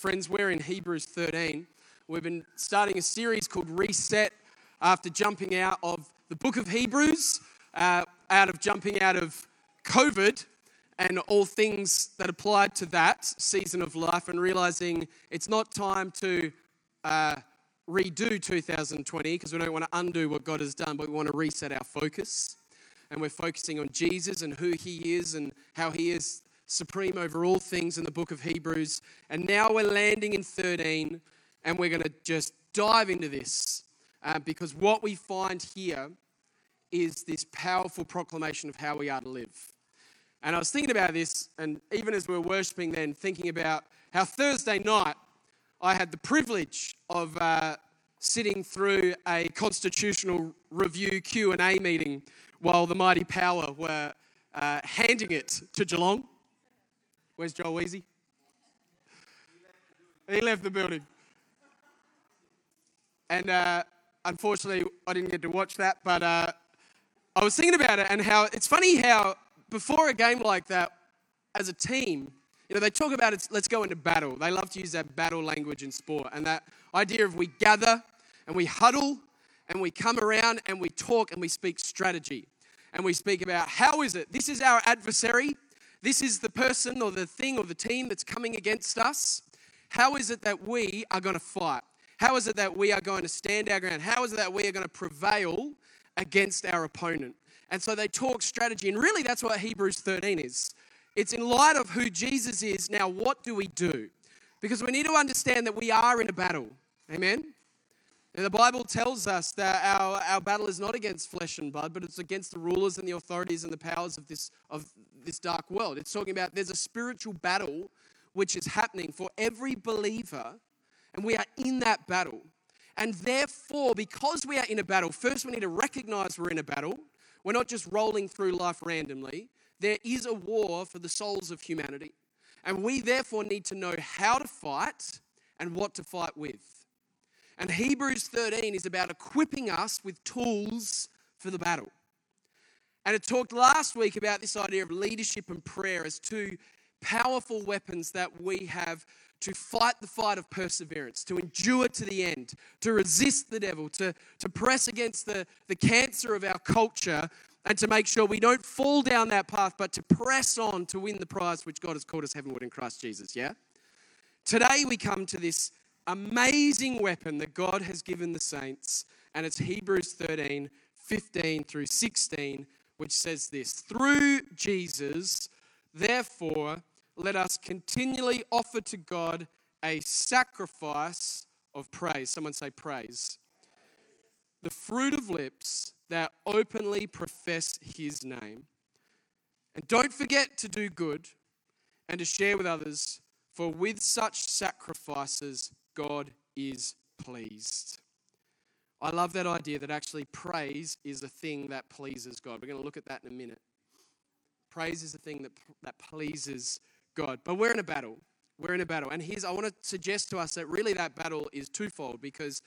friends, we're in Hebrews 13. We've been starting a series called Reset after jumping out of the book of Hebrews, uh, out of jumping out of COVID and all things that applied to that season of life, and realizing it's not time to uh, redo 2020 because we don't want to undo what God has done, but we want to reset our focus. And we're focusing on Jesus and who He is and how He is supreme over all things in the book of Hebrews. And now we're landing in 13, and we're going to just dive into this uh, because what we find here is this powerful proclamation of how we are to live. And I was thinking about this, and even as we were worshiping, then thinking about how Thursday night I had the privilege of uh, sitting through a constitutional review Q and A meeting while the mighty power were uh, handing it to Geelong. Where's Joel Weezy? He left the building. And uh, unfortunately, I didn't get to watch that, but uh, I was thinking about it and how it's funny how before a game like that, as a team, you know, they talk about it, let's go into battle. They love to use that battle language in sport and that idea of we gather and we huddle and we come around and we talk and we speak strategy and we speak about how is it? This is our adversary. This is the person or the thing or the team that's coming against us. How is it that we are going to fight? How is it that we are going to stand our ground? How is it that we are going to prevail against our opponent? And so they talk strategy, and really that's what Hebrews 13 is. It's in light of who Jesus is, now what do we do? Because we need to understand that we are in a battle. Amen? The Bible tells us that our, our battle is not against flesh and blood, but it's against the rulers and the authorities and the powers of this, of this dark world. It's talking about there's a spiritual battle which is happening for every believer, and we are in that battle. And therefore, because we are in a battle, first we need to recognize we're in a battle. We're not just rolling through life randomly. There is a war for the souls of humanity. And we therefore need to know how to fight and what to fight with. And Hebrews 13 is about equipping us with tools for the battle. And it talked last week about this idea of leadership and prayer as two powerful weapons that we have to fight the fight of perseverance, to endure to the end, to resist the devil, to, to press against the, the cancer of our culture, and to make sure we don't fall down that path, but to press on to win the prize which God has called us heavenward in Christ Jesus. Yeah? Today we come to this amazing weapon that God has given the saints, and it's Hebrews 13 15 through 16, which says this Through Jesus, therefore, let us continually offer to God a sacrifice of praise. Someone say, praise. The fruit of lips that openly profess his name. And don't forget to do good and to share with others, for with such sacrifices, God is pleased. I love that idea that actually praise is a thing that pleases God. We're going to look at that in a minute. Praise is a thing that, that pleases God. But we're in a battle. We're in a battle. And here's, I want to suggest to us that really that battle is twofold because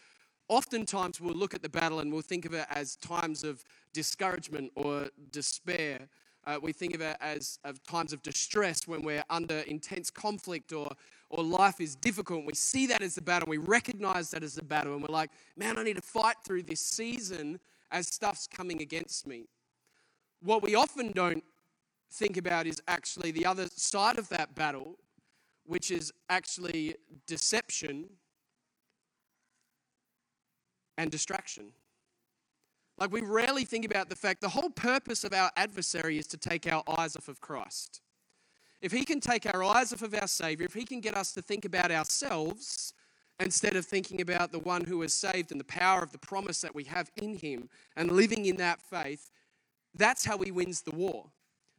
oftentimes we'll look at the battle and we'll think of it as times of discouragement or despair. Uh, we think of it as of times of distress when we're under intense conflict or, or life is difficult. We see that as the battle. We recognize that as the battle. And we're like, man, I need to fight through this season as stuff's coming against me. What we often don't think about is actually the other side of that battle, which is actually deception and distraction. Like, we rarely think about the fact the whole purpose of our adversary is to take our eyes off of Christ. If he can take our eyes off of our Savior, if he can get us to think about ourselves instead of thinking about the one who has saved and the power of the promise that we have in him and living in that faith, that's how he wins the war.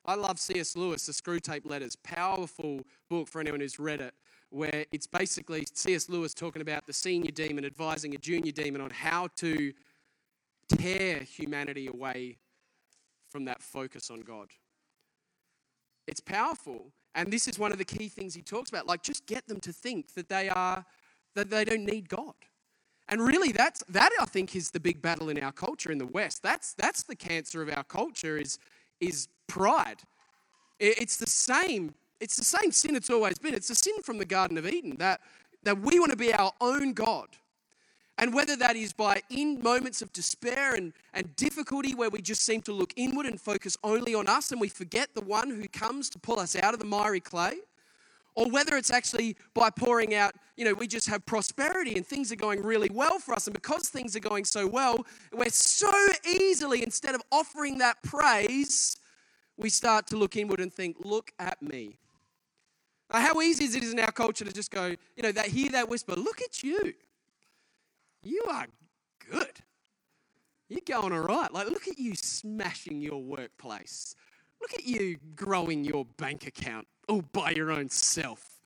I love C.S. Lewis, the Screwtape Letters, powerful book for anyone who's read it, where it's basically C.S. Lewis talking about the senior demon advising a junior demon on how to tear humanity away from that focus on God. It's powerful. And this is one of the key things he talks about. Like, just get them to think that they are, that they don't need God. And really, that's, that I think is the big battle in our culture in the West. That's, that's the cancer of our culture is, is pride. It's the same, it's the same sin it's always been. It's the sin from the Garden of Eden that that we want to be our own God. And whether that is by in moments of despair and, and difficulty where we just seem to look inward and focus only on us and we forget the one who comes to pull us out of the miry clay, or whether it's actually by pouring out, you know, we just have prosperity and things are going really well for us. And because things are going so well, we're so easily, instead of offering that praise, we start to look inward and think, look at me. Now, how easy is it in our culture to just go, you know, that hear that whisper, look at you. You are good. You're going all right. Like, look at you smashing your workplace. Look at you growing your bank account all by your own self.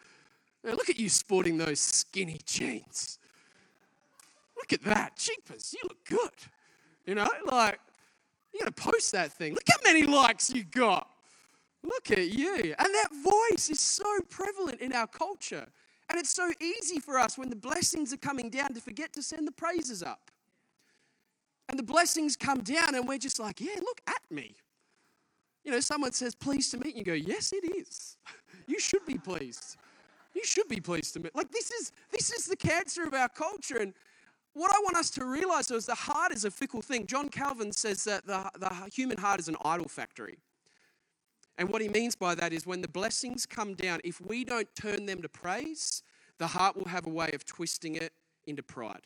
Now, look at you sporting those skinny jeans. Look at that. Cheapers, you look good. You know, like, you gotta post that thing. Look how many likes you got. Look at you. And that voice is so prevalent in our culture. And it's so easy for us when the blessings are coming down to forget to send the praises up. And the blessings come down, and we're just like, yeah, look at me. You know, someone says, pleased to meet you. you go, yes, it is. you should be pleased. You should be pleased to meet. Like this is this is the cancer of our culture. And what I want us to realize is the heart is a fickle thing. John Calvin says that the, the human heart is an idol factory. And what he means by that is when the blessings come down, if we don't turn them to praise, the heart will have a way of twisting it into pride.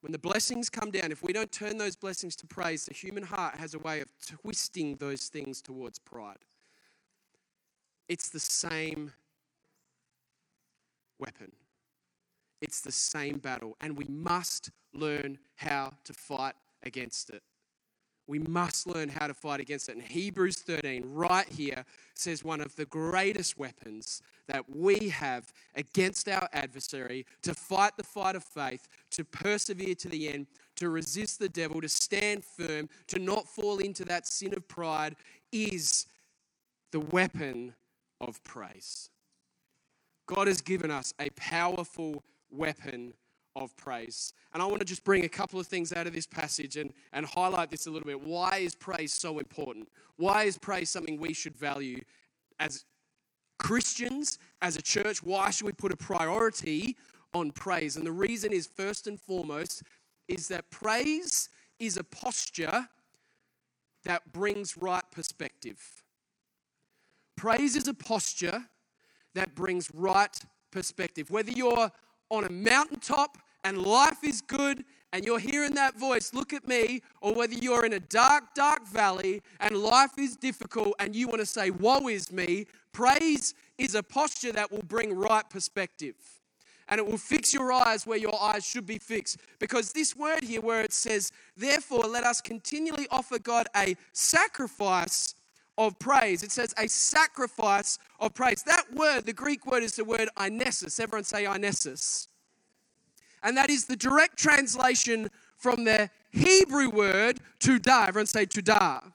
When the blessings come down, if we don't turn those blessings to praise, the human heart has a way of twisting those things towards pride. It's the same weapon, it's the same battle, and we must learn how to fight against it. We must learn how to fight against it. And Hebrews 13, right here, says one of the greatest weapons that we have against our adversary to fight the fight of faith, to persevere to the end, to resist the devil, to stand firm, to not fall into that sin of pride, is the weapon of praise. God has given us a powerful weapon of praise. And I want to just bring a couple of things out of this passage and, and highlight this a little bit. Why is praise so important? Why is praise something we should value as Christians, as a church? Why should we put a priority on praise? And the reason is first and foremost is that praise is a posture that brings right perspective. Praise is a posture that brings right perspective. Whether you're on a mountaintop and life is good and you're hearing that voice, look at me, or whether you're in a dark, dark valley and life is difficult and you want to say, Woe is me, praise is a posture that will bring right perspective. And it will fix your eyes where your eyes should be fixed. Because this word here, where it says, Therefore, let us continually offer God a sacrifice of praise. It says a sacrifice of praise. That word, the Greek word, is the word ainesis. Everyone say ainesis. And that is the direct translation from the Hebrew word todah. Everyone say todah.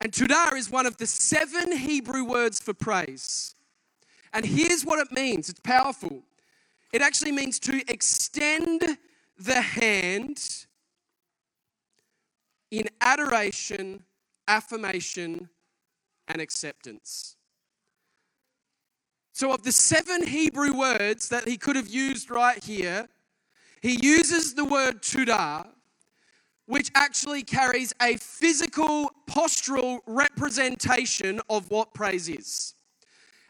And todah is one of the seven Hebrew words for praise. And here's what it means it's powerful. It actually means to extend the hand in adoration affirmation, and acceptance. So, of the seven Hebrew words that he could have used right here, he uses the word todah, which actually carries a physical, postural representation of what praise is.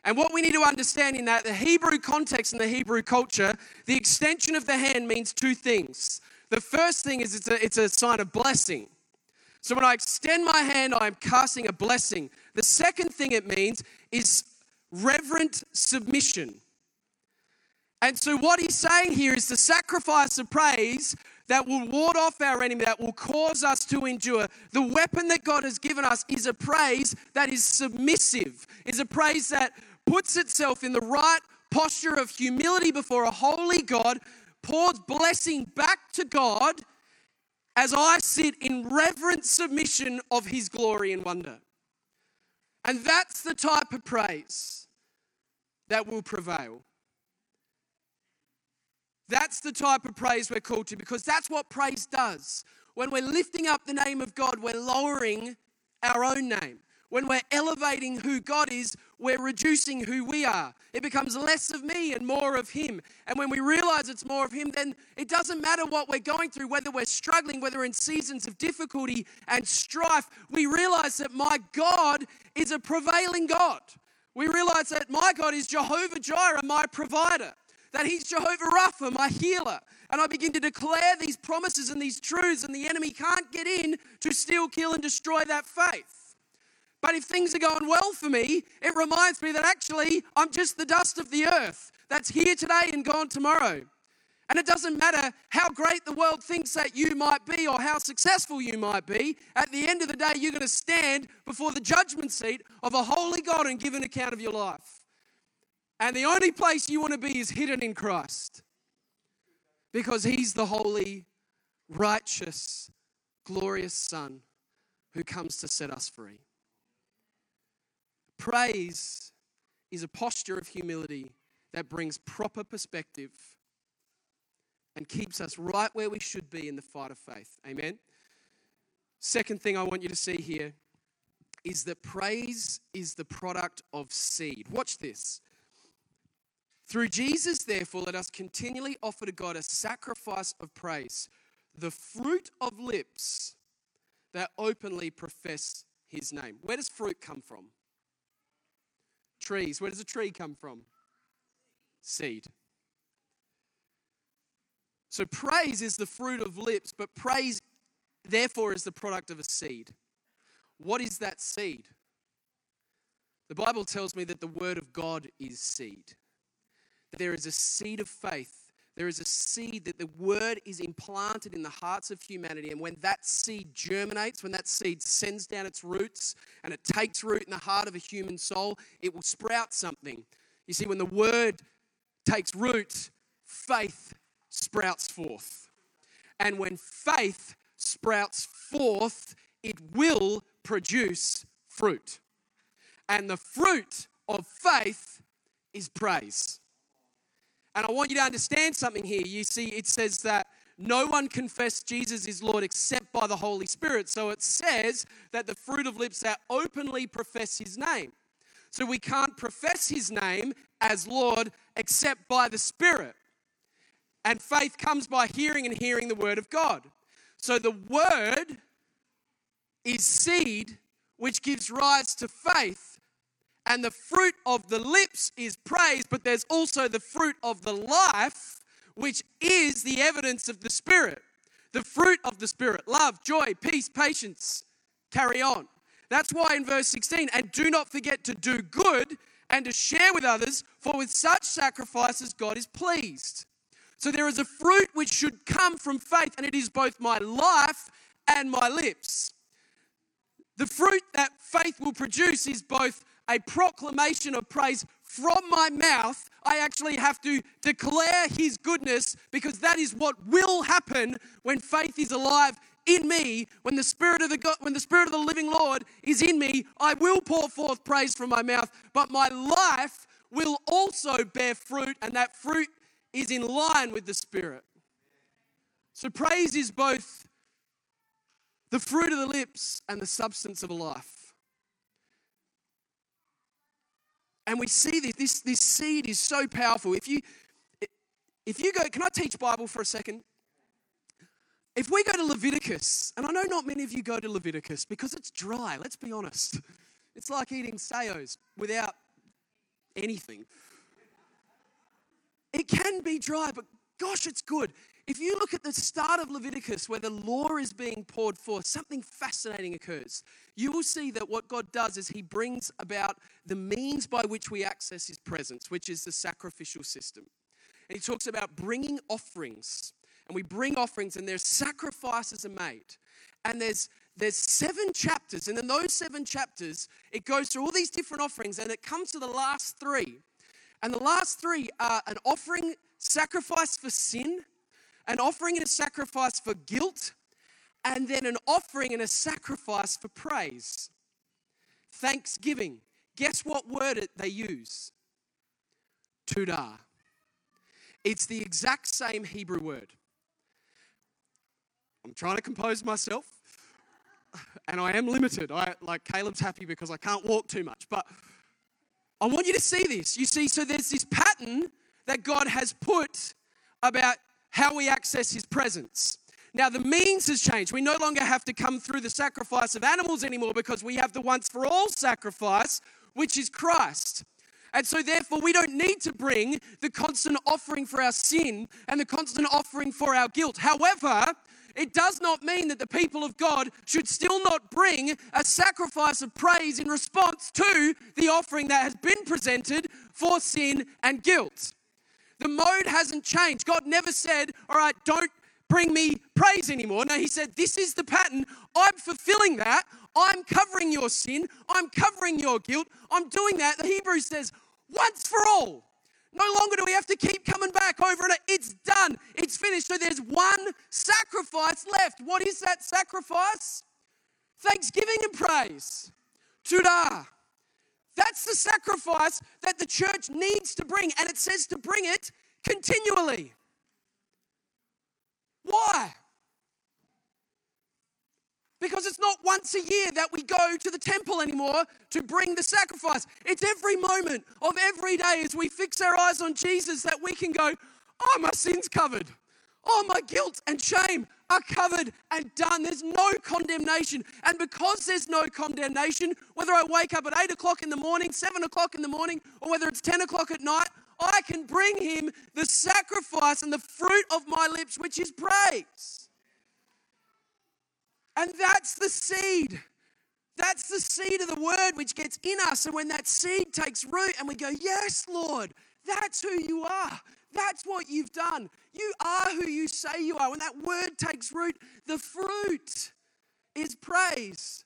And what we need to understand in that, the Hebrew context and the Hebrew culture, the extension of the hand means two things. The first thing is it's a, it's a sign of blessing. So when I extend my hand, I'm casting a blessing. The second thing it means is reverent submission. And so, what he's saying here is the sacrifice of praise that will ward off our enemy, that will cause us to endure. The weapon that God has given us is a praise that is submissive, is a praise that puts itself in the right posture of humility before a holy God, pours blessing back to God as I sit in reverent submission of His glory and wonder. And that's the type of praise that will prevail. That's the type of praise we're called to because that's what praise does. When we're lifting up the name of God, we're lowering our own name. When we're elevating who God is, we're reducing who we are. It becomes less of me and more of Him. And when we realize it's more of Him, then it doesn't matter what we're going through, whether we're struggling, whether we're in seasons of difficulty and strife. We realize that my God is a prevailing God. We realize that my God is Jehovah Jireh, my provider, that He's Jehovah Rapha, my healer. And I begin to declare these promises and these truths, and the enemy can't get in to steal, kill, and destroy that faith. But if things are going well for me, it reminds me that actually I'm just the dust of the earth that's here today and gone tomorrow. And it doesn't matter how great the world thinks that you might be or how successful you might be, at the end of the day, you're going to stand before the judgment seat of a holy God and give an account of your life. And the only place you want to be is hidden in Christ because He's the holy, righteous, glorious Son who comes to set us free. Praise is a posture of humility that brings proper perspective and keeps us right where we should be in the fight of faith. Amen. Second thing I want you to see here is that praise is the product of seed. Watch this. Through Jesus, therefore, let us continually offer to God a sacrifice of praise, the fruit of lips that openly profess his name. Where does fruit come from? Trees. Where does a tree come from? Seed. So praise is the fruit of lips, but praise, therefore, is the product of a seed. What is that seed? The Bible tells me that the Word of God is seed. That there is a seed of faith there is a seed that the word is implanted in the hearts of humanity. And when that seed germinates, when that seed sends down its roots and it takes root in the heart of a human soul, it will sprout something. You see, when the word takes root, faith sprouts forth. And when faith sprouts forth, it will produce fruit. And the fruit of faith is praise. And I want you to understand something here. You see, it says that no one confessed Jesus is Lord except by the Holy Spirit. So it says that the fruit of lips that openly profess his name. So we can't profess his name as Lord except by the Spirit. And faith comes by hearing and hearing the word of God. So the word is seed which gives rise to faith and the fruit of the lips is praise, but there's also the fruit of the life, which is the evidence of the Spirit. The fruit of the Spirit love, joy, peace, patience. Carry on. That's why in verse 16, and do not forget to do good and to share with others, for with such sacrifices God is pleased. So there is a fruit which should come from faith, and it is both my life and my lips. The fruit that faith will produce is both a proclamation of praise from my mouth, I actually have to declare his goodness because that is what will happen when faith is alive in me when the spirit of the God, when the spirit of the living Lord is in me I will pour forth praise from my mouth but my life will also bear fruit and that fruit is in line with the spirit. So praise is both the fruit of the lips and the substance of a life And we see this, this, this seed is so powerful. If you, if you go, can I teach Bible for a second? If we go to Leviticus, and I know not many of you go to Leviticus because it's dry, let's be honest. It's like eating Saos without anything. It can be dry, but gosh, it's good. If you look at the start of Leviticus where the law is being poured forth, something fascinating occurs. You will see that what God does is He brings about the means by which we access His presence, which is the sacrificial system. And He talks about bringing offerings. And we bring offerings, and there's sacrifices are made. And there's there's seven chapters, and in those seven chapters, it goes through all these different offerings, and it comes to the last three. And the last three are an offering sacrifice for sin, an offering and a sacrifice for guilt, and then an offering and a sacrifice for praise. Thanksgiving. Guess what word they use? Todah. It's the exact same Hebrew word. I'm trying to compose myself. and I am limited. I like Caleb's happy because I can't walk too much, but I want you to see this. You see, so there's this pattern that God has put about how we access His presence. Now, the means has changed. We no longer have to come through the sacrifice of animals anymore because we have the once for all sacrifice, which is Christ. And so, therefore, we don't need to bring the constant offering for our sin and the constant offering for our guilt. However, it does not mean that the people of God should still not bring a sacrifice of praise in response to the offering that has been presented for sin and guilt. The mode hasn't changed. God never said, All right, don't bring me praise anymore. No, He said, This is the pattern. I'm fulfilling that. I'm covering your sin. I'm covering your guilt. I'm doing that. The Hebrew says, Once for all. No longer do we have to keep coming back over and it's done. It's finished. So there's one sacrifice left. What is that sacrifice? Thanksgiving and praise. Todah. That's the sacrifice that the church needs to bring, and it says to bring it continually. Why? Because it's not once a year that we go to the temple anymore to bring the sacrifice. It's every moment of every day as we fix our eyes on Jesus that we can go, Oh, my sin's covered. Oh, my guilt and shame are covered and done. There's no condemnation. And because there's no condemnation, whether I wake up at 8 o'clock in the morning, 7 o'clock in the morning, or whether it's 10 o'clock at night, I can bring him the sacrifice and the fruit of my lips, which is praise. And that's the seed. That's the seed of the word which gets in us. And when that seed takes root and we go, Yes, Lord, that's who you are. That's what you've done. You are who you say you are. When that word takes root, the fruit is praise.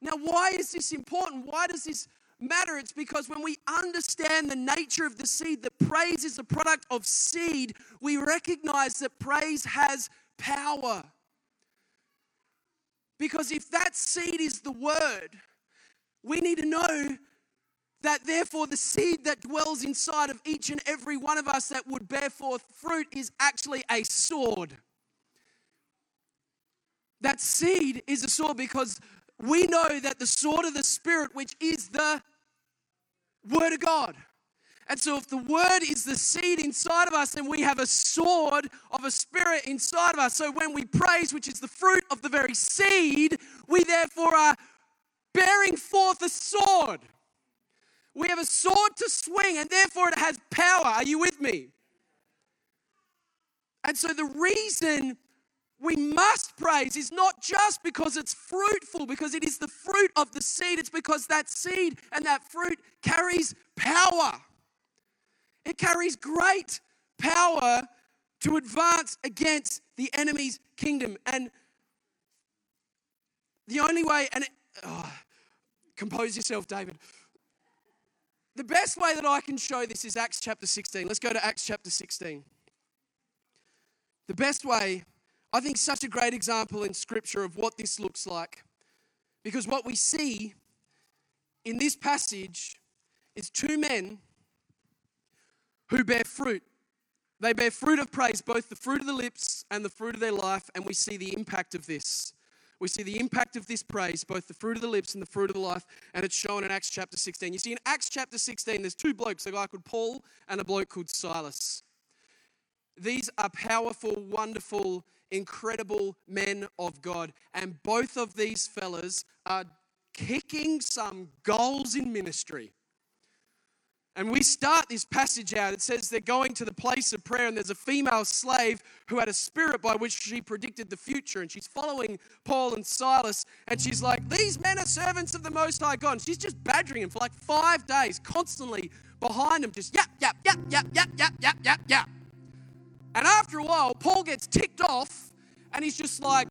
Now, why is this important? Why does this matter? It's because when we understand the nature of the seed, that praise is a product of seed, we recognize that praise has power. Because if that seed is the word, we need to know that therefore the seed that dwells inside of each and every one of us that would bear forth fruit is actually a sword. That seed is a sword because we know that the sword of the Spirit, which is the Word of God, and so, if the word is the seed inside of us, then we have a sword of a spirit inside of us. So, when we praise, which is the fruit of the very seed, we therefore are bearing forth a sword. We have a sword to swing, and therefore it has power. Are you with me? And so, the reason we must praise is not just because it's fruitful, because it is the fruit of the seed, it's because that seed and that fruit carries power. It carries great power to advance against the enemy's kingdom. And the only way, and it, oh, compose yourself, David. The best way that I can show this is Acts chapter 16. Let's go to Acts chapter 16. The best way, I think, such a great example in Scripture of what this looks like. Because what we see in this passage is two men who bear fruit. They bear fruit of praise, both the fruit of the lips and the fruit of their life, and we see the impact of this. We see the impact of this praise, both the fruit of the lips and the fruit of the life, and it's shown in Acts chapter 16. You see, in Acts chapter 16, there's two blokes, a guy called Paul and a bloke called Silas. These are powerful, wonderful, incredible men of God, and both of these fellas are kicking some goals in ministry. And we start this passage out. It says they're going to the place of prayer, and there's a female slave who had a spirit by which she predicted the future. And she's following Paul and Silas, and she's like, These men are servants of the Most High God. And she's just badgering him for like five days, constantly behind him, just yap, yap, yap, yap, yap, yap, yap, yap, yap. And after a while, Paul gets ticked off, and he's just like,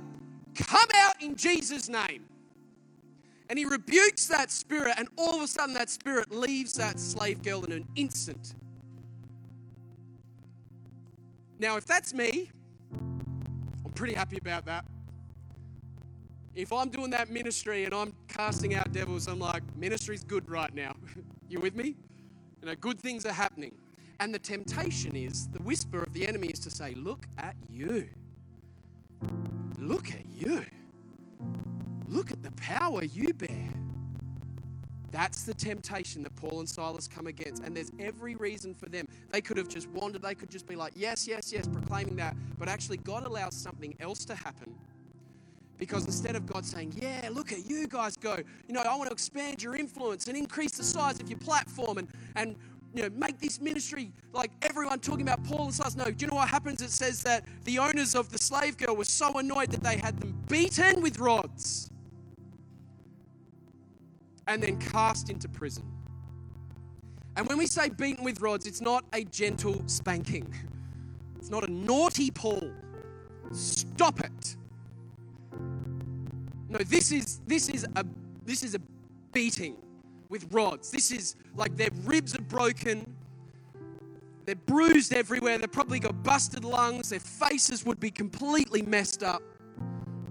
Come out in Jesus' name. And he rebukes that spirit, and all of a sudden, that spirit leaves that slave girl in an instant. Now, if that's me, I'm pretty happy about that. If I'm doing that ministry and I'm casting out devils, I'm like, ministry's good right now. you with me? You know, good things are happening. And the temptation is, the whisper of the enemy is to say, Look at you. Look at you. Look at the power you bear. That's the temptation that Paul and Silas come against. And there's every reason for them. They could have just wandered, they could just be like, yes, yes, yes, proclaiming that. But actually, God allows something else to happen. Because instead of God saying, Yeah, look at you guys go, you know, I want to expand your influence and increase the size of your platform and, and you know, make this ministry like everyone talking about Paul and Silas. No, do you know what happens? It says that the owners of the slave girl were so annoyed that they had them beaten with rods and then cast into prison. And when we say beaten with rods, it's not a gentle spanking. It's not a naughty Paul. Stop it. No, this is this is a this is a beating with rods. This is like their ribs are broken. They're bruised everywhere. They've probably got busted lungs. Their faces would be completely messed up.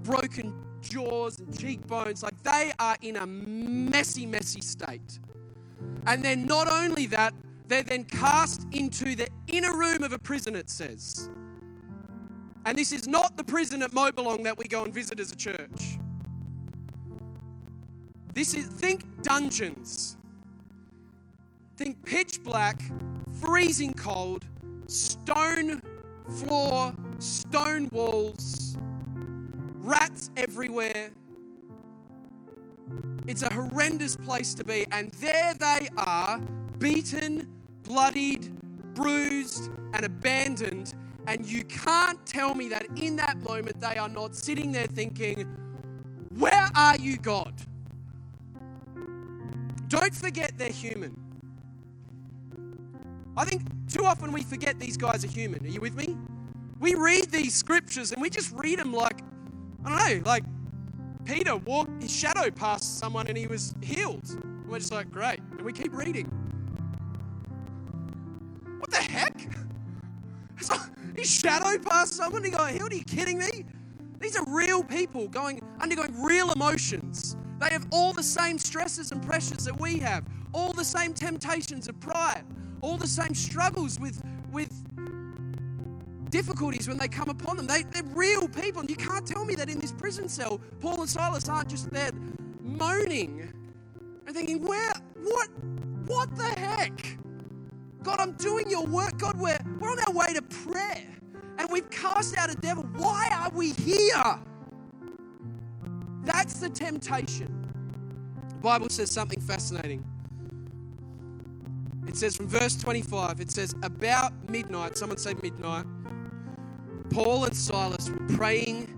Broken jaws and cheekbones. Like they are in a messy, messy state. And then not only that, they're then cast into the inner room of a prison, it says. And this is not the prison at Mobilong that we go and visit as a church. This is, think dungeons. Think pitch black, freezing cold, stone floor, stone walls, rats everywhere. It's a horrendous place to be. And there they are, beaten, bloodied, bruised, and abandoned. And you can't tell me that in that moment they are not sitting there thinking, Where are you, God? Don't forget they're human. I think too often we forget these guys are human. Are you with me? We read these scriptures and we just read them like, I don't know, like Peter walked, his shadow past someone and he was healed. And we're just like, great. And we keep reading. What the heck? his shadow passed someone, he got healed. Are you kidding me? These are real people going undergoing real emotions. They have all the same stresses and pressures that we have, all the same temptations of pride, all the same struggles with difficulties when they come upon them. They, they're real people. And you can't tell me that in this prison cell, Paul and Silas aren't just there moaning and thinking, where, what, what the heck? God, I'm doing your work. God, we're, we're on our way to prayer and we've cast out a devil. Why are we here? That's the temptation. The Bible says something fascinating. It says from verse 25, it says, About midnight, someone say midnight, Paul and Silas were praying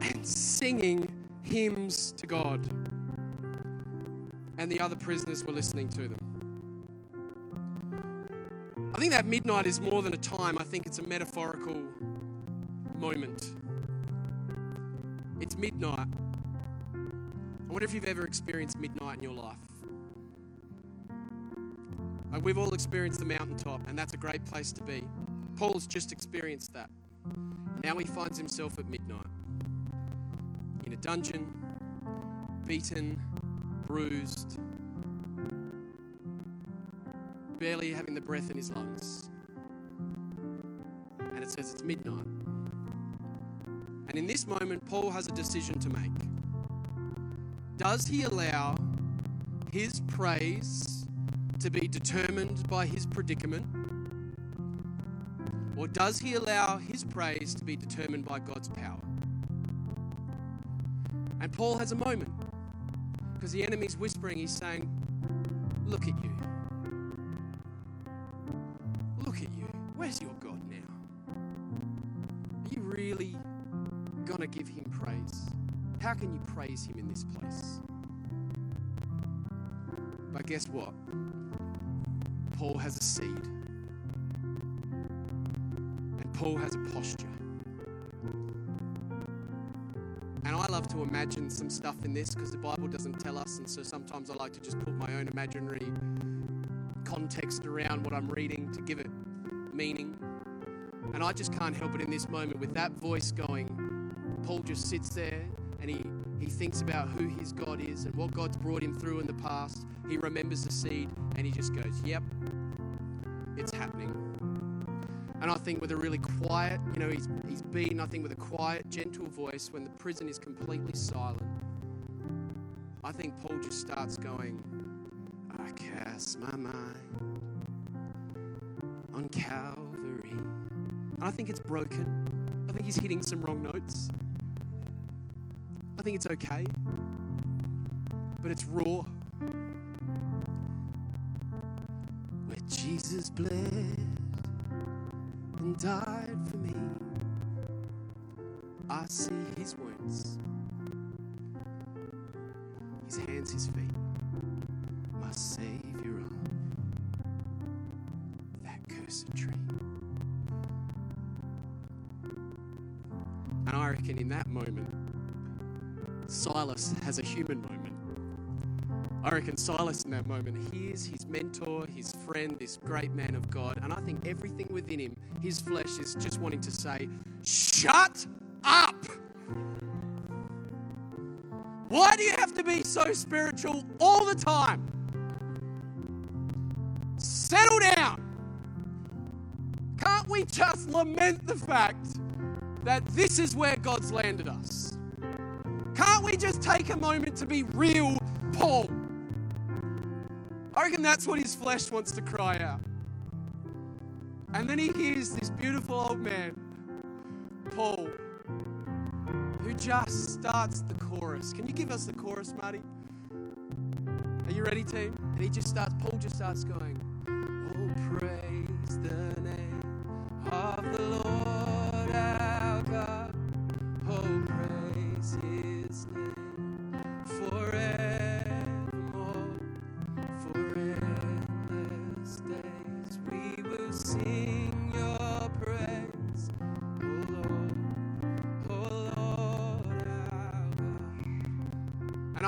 and singing hymns to God. And the other prisoners were listening to them. I think that midnight is more than a time, I think it's a metaphorical moment. It's midnight. I wonder if you've ever experienced midnight in your life. Like we've all experienced the mountaintop, and that's a great place to be. Paul's just experienced that. Now he finds himself at midnight in a dungeon, beaten, bruised, barely having the breath in his lungs. And it says it's midnight. And in this moment, Paul has a decision to make. Does he allow his praise to be determined by his predicament? Or does he allow his praise to be determined by God's power? And Paul has a moment because the enemy's whispering, he's saying, Look at you. Look at you. Where's your God now? Are you really going to give him praise? How can you praise Him in this place? But guess what? Paul has a seed, Paul has a posture. And I love to imagine some stuff in this because the Bible doesn't tell us, and so sometimes I like to just put my own imaginary context around what I'm reading to give it meaning. And I just can't help it in this moment with that voice going, Paul just sits there and he, he thinks about who his God is and what God's brought him through in the past. He remembers the seed and he just goes, Yep, it's happening. And I think with a really quiet, you know, he's, he's been, I think, with a quiet, gentle voice when the prison is completely silent. I think Paul just starts going, I cast my mind on Calvary. And I think it's broken. I think he's hitting some wrong notes. I think it's okay. But it's raw. Where Jesus bled and died for me. I see his wounds, his hands, his feet, my Savior on that cursed tree. And I reckon in that moment, Silas has a human moment. I reckon Silas in that moment hears his mentor, his friend, this great man of God, and I think everything within him, his flesh, is just wanting to say, Shut up! Why do you have to be so spiritual all the time? Settle down. Can't we just lament the fact that this is where God's landed us? Can't we just take a moment to be real, Paul? Reckon that's what his flesh wants to cry out. And then he hears this beautiful old man, Paul, who just starts the chorus. Can you give us the chorus, Marty? Are you ready, team? And he just starts, Paul just starts going, Oh, praise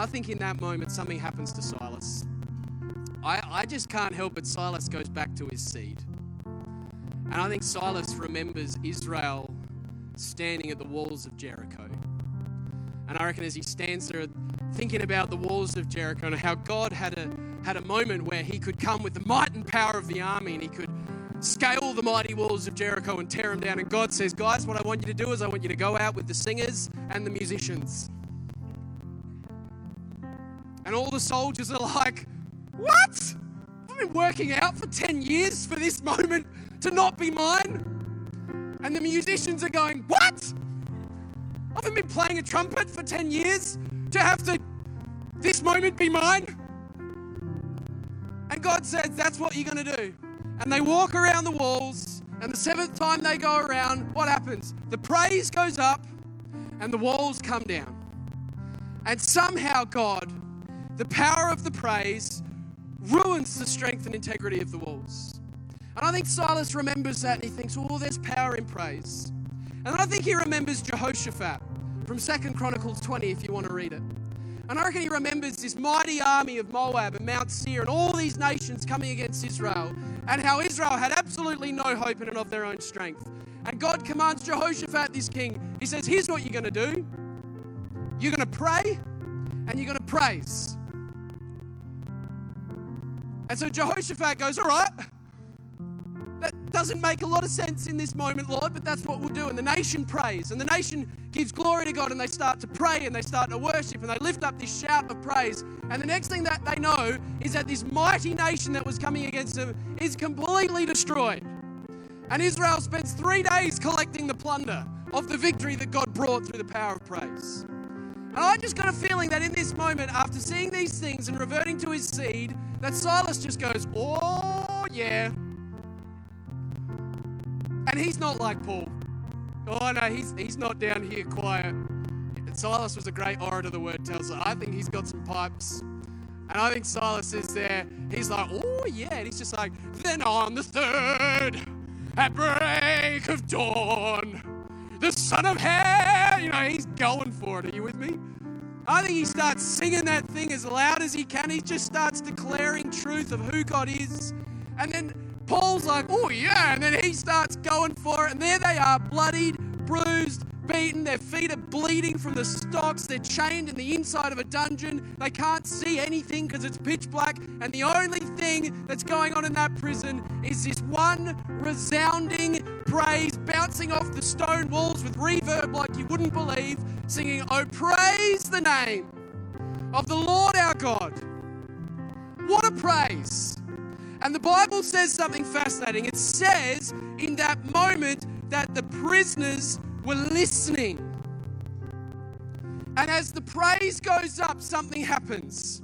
think in that moment something happens to Silas. I, I just can't help but Silas goes back to his seed. And I think Silas remembers Israel standing at the walls of Jericho. And I reckon as he stands there thinking about the walls of Jericho and how God had a, had a moment where he could come with the might and power of the army and he could scale the mighty walls of Jericho and tear them down. And God says, Guys, what I want you to do is I want you to go out with the singers and the musicians. And all the soldiers are like, What? I've been working out for 10 years for this moment to not be mine. And the musicians are going, What? I haven't been playing a trumpet for 10 years to have to, this moment be mine. And God says, That's what you're going to do. And they walk around the walls, and the seventh time they go around, what happens? The praise goes up, and the walls come down. And somehow, God, the power of the praise, ruins the strength and integrity of the walls. And I think Silas remembers that and he thinks, oh, there's power in praise. And I think he remembers Jehoshaphat from Second Chronicles 20, if you want to read it. And I reckon he remembers this mighty army of Moab and Mount Seir and all these nations coming against Israel, and how Israel had absolutely no hope in and of their own strength. And God commands Jehoshaphat, this king, he says, Here's what you're going to do you're going to pray and you're going to praise. And so Jehoshaphat goes, All right, that doesn't make a lot of sense in this moment, Lord, but that's what we'll do. And the nation prays, and the nation gives glory to God, and they start to pray, and they start to worship, and they lift up this shout of praise. And the next thing that they know is that this mighty nation that was coming against them is completely destroyed. And Israel spends three days collecting the plunder of the victory that God brought through the power of praise. And I just got a feeling that in this moment, after seeing these things and reverting to his seed, that Silas just goes, Oh, yeah. And he's not like Paul. Oh, no, he's, he's not down here quiet. Silas was a great orator, the word tells us. I think he's got some pipes. And I think Silas is there. He's like, oh, yeah. And he's just like, then on the third, at break of dawn, the son of hell. You know, he's going for it. Are you with me? I think he starts singing that thing as loud as he can. He just starts declaring truth of who God is. And then Paul's like, oh, yeah. And then he starts going for it. And there they are, bloodied, bruised, beaten. Their feet are bleeding from the stocks. They're chained in the inside of a dungeon. They can't see anything because it's pitch black. And the only thing that's going on in that prison is this one resounding praise bouncing off the stone walls with reverb like you wouldn't believe, singing, Oh, praise the name of the Lord our God. What a praise! And the Bible says something fascinating. It says in that moment that the prisoners were listening. And as the praise goes up, something happens.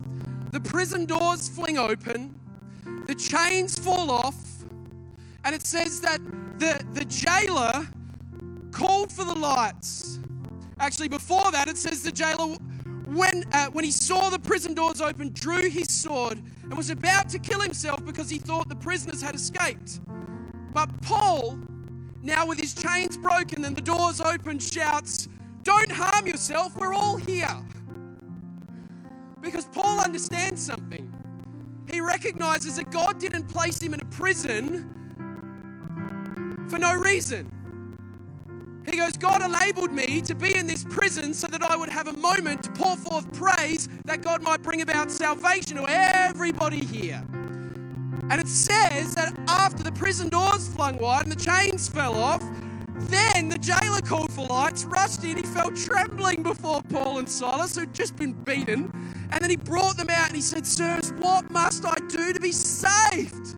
The prison doors fling open, the chains fall off, and it says that the, the jailer called for the lights. Actually, before that, it says the jailer, when, uh, when he saw the prison doors open, drew his sword and was about to kill himself because he thought the prisoners had escaped. But Paul, now with his chains broken and the doors open, shouts, Don't harm yourself, we're all here. Because Paul understands something. He recognizes that God didn't place him in a prison for no reason. He goes, God enabled me to be in this prison so that I would have a moment to pour forth praise that God might bring about salvation to everybody here. And it says that after the prison doors flung wide and the chains fell off, then the jailer called for lights, rushed in, he fell trembling before Paul and Silas, who'd just been beaten. And then he brought them out and he said, Sirs, what must I do to be saved?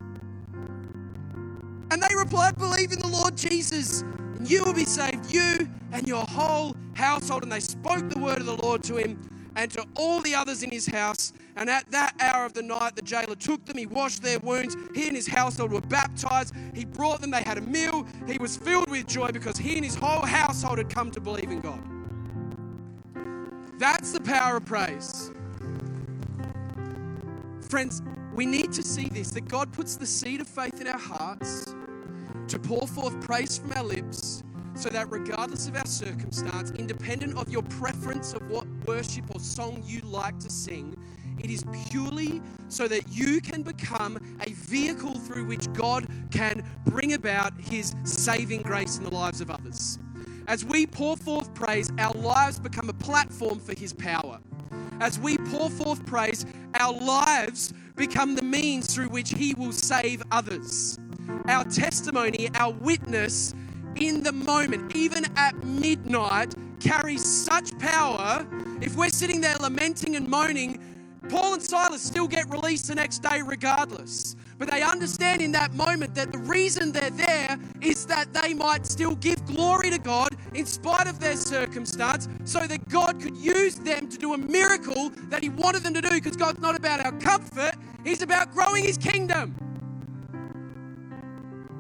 And they replied, Believe in the Lord Jesus, and you will be saved, you and your whole household. And they spoke the word of the Lord to him and to all the others in his house. And at that hour of the night, the jailer took them. He washed their wounds. He and his household were baptized. He brought them. They had a meal. He was filled with joy because he and his whole household had come to believe in God. That's the power of praise. Friends, we need to see this that God puts the seed of faith in our hearts to pour forth praise from our lips so that regardless of our circumstance, independent of your preference of what worship or song you like to sing, it is purely so that you can become a vehicle through which God can bring about His saving grace in the lives of others. As we pour forth praise, our lives become a platform for His power. As we pour forth praise, our lives become the means through which He will save others. Our testimony, our witness in the moment, even at midnight, carries such power. If we're sitting there lamenting and moaning, Paul and Silas still get released the next day regardless. But they understand in that moment that the reason they're there is that they might still give glory to God in spite of their circumstance, so that God could use them to do a miracle that He wanted them to do. Because God's not about our comfort, He's about growing His kingdom.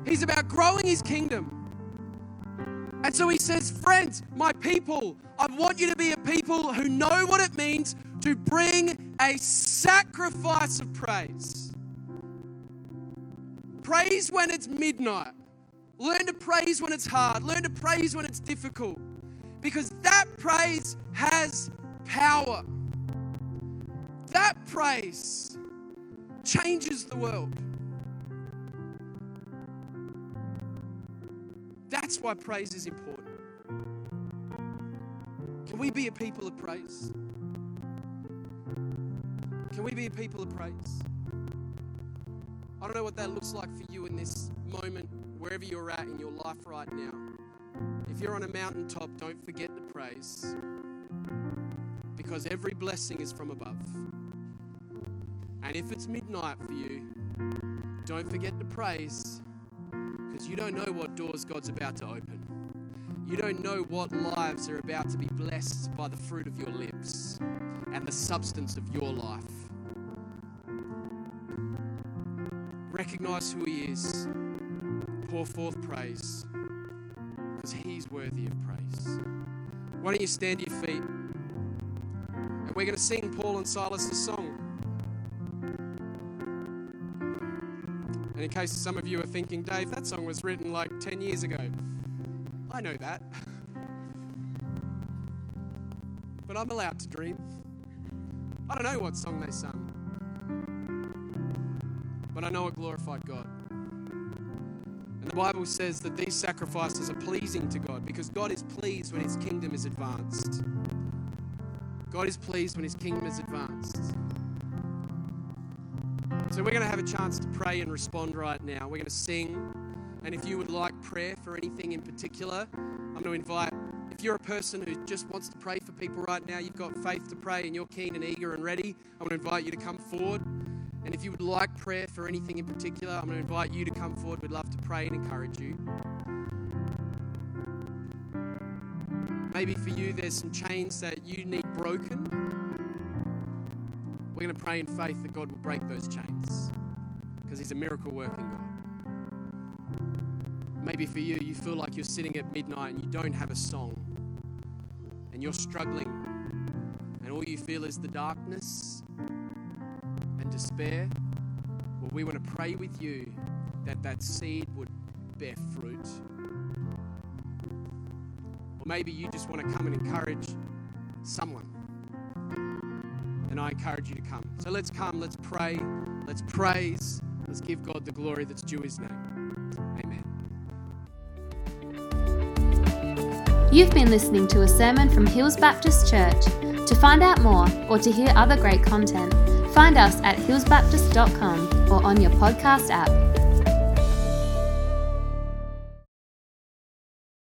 He's about growing His kingdom. And so He says, Friends, my people, I want you to be a people who know what it means to bring a sacrifice of praise. Praise when it's midnight. Learn to praise when it's hard. Learn to praise when it's difficult. Because that praise has power. That praise changes the world. That's why praise is important. Can we be a people of praise? Can we be a people of praise? I don't know what that looks like for you in this moment, wherever you're at in your life right now. If you're on a mountaintop, don't forget to praise because every blessing is from above. And if it's midnight for you, don't forget to praise because you don't know what doors God's about to open. You don't know what lives are about to be blessed by the fruit of your lips and the substance of your life. Recognize who He is. Pour forth praise because He's worthy of praise. Why don't you stand to your feet? And we're going to sing Paul and Silas' song. In case some of you are thinking, Dave, that song was written like 10 years ago. I know that. But I'm allowed to dream. I don't know what song they sung but I know it glorified God. And the Bible says that these sacrifices are pleasing to God because God is pleased when his kingdom is advanced. God is pleased when his kingdom is advanced. So we're going to have a chance to pray and respond right now. We're going to sing. And if you would like prayer for anything in particular, I'm going to invite, if you're a person who just wants to pray for people right now, you've got faith to pray and you're keen and eager and ready, I want to invite you to come forward. And if you would like prayer for anything in particular, I'm going to invite you to come forward. We'd love to pray and encourage you. Maybe for you, there's some chains that you need broken. We're going to pray in faith that God will break those chains because He's a miracle working God. Maybe for you, you feel like you're sitting at midnight and you don't have a song and you're struggling, and all you feel is the darkness and despair. Well, we want to pray with you that that seed would bear fruit. Or maybe you just want to come and encourage someone. And I encourage you to come. So let's come, let's pray, let's praise, let's give God the glory that's due his name. Amen. You've been listening to a sermon from Hills Baptist Church. To find out more or to hear other great content, find us at hillsbaptist.com or on your podcast app.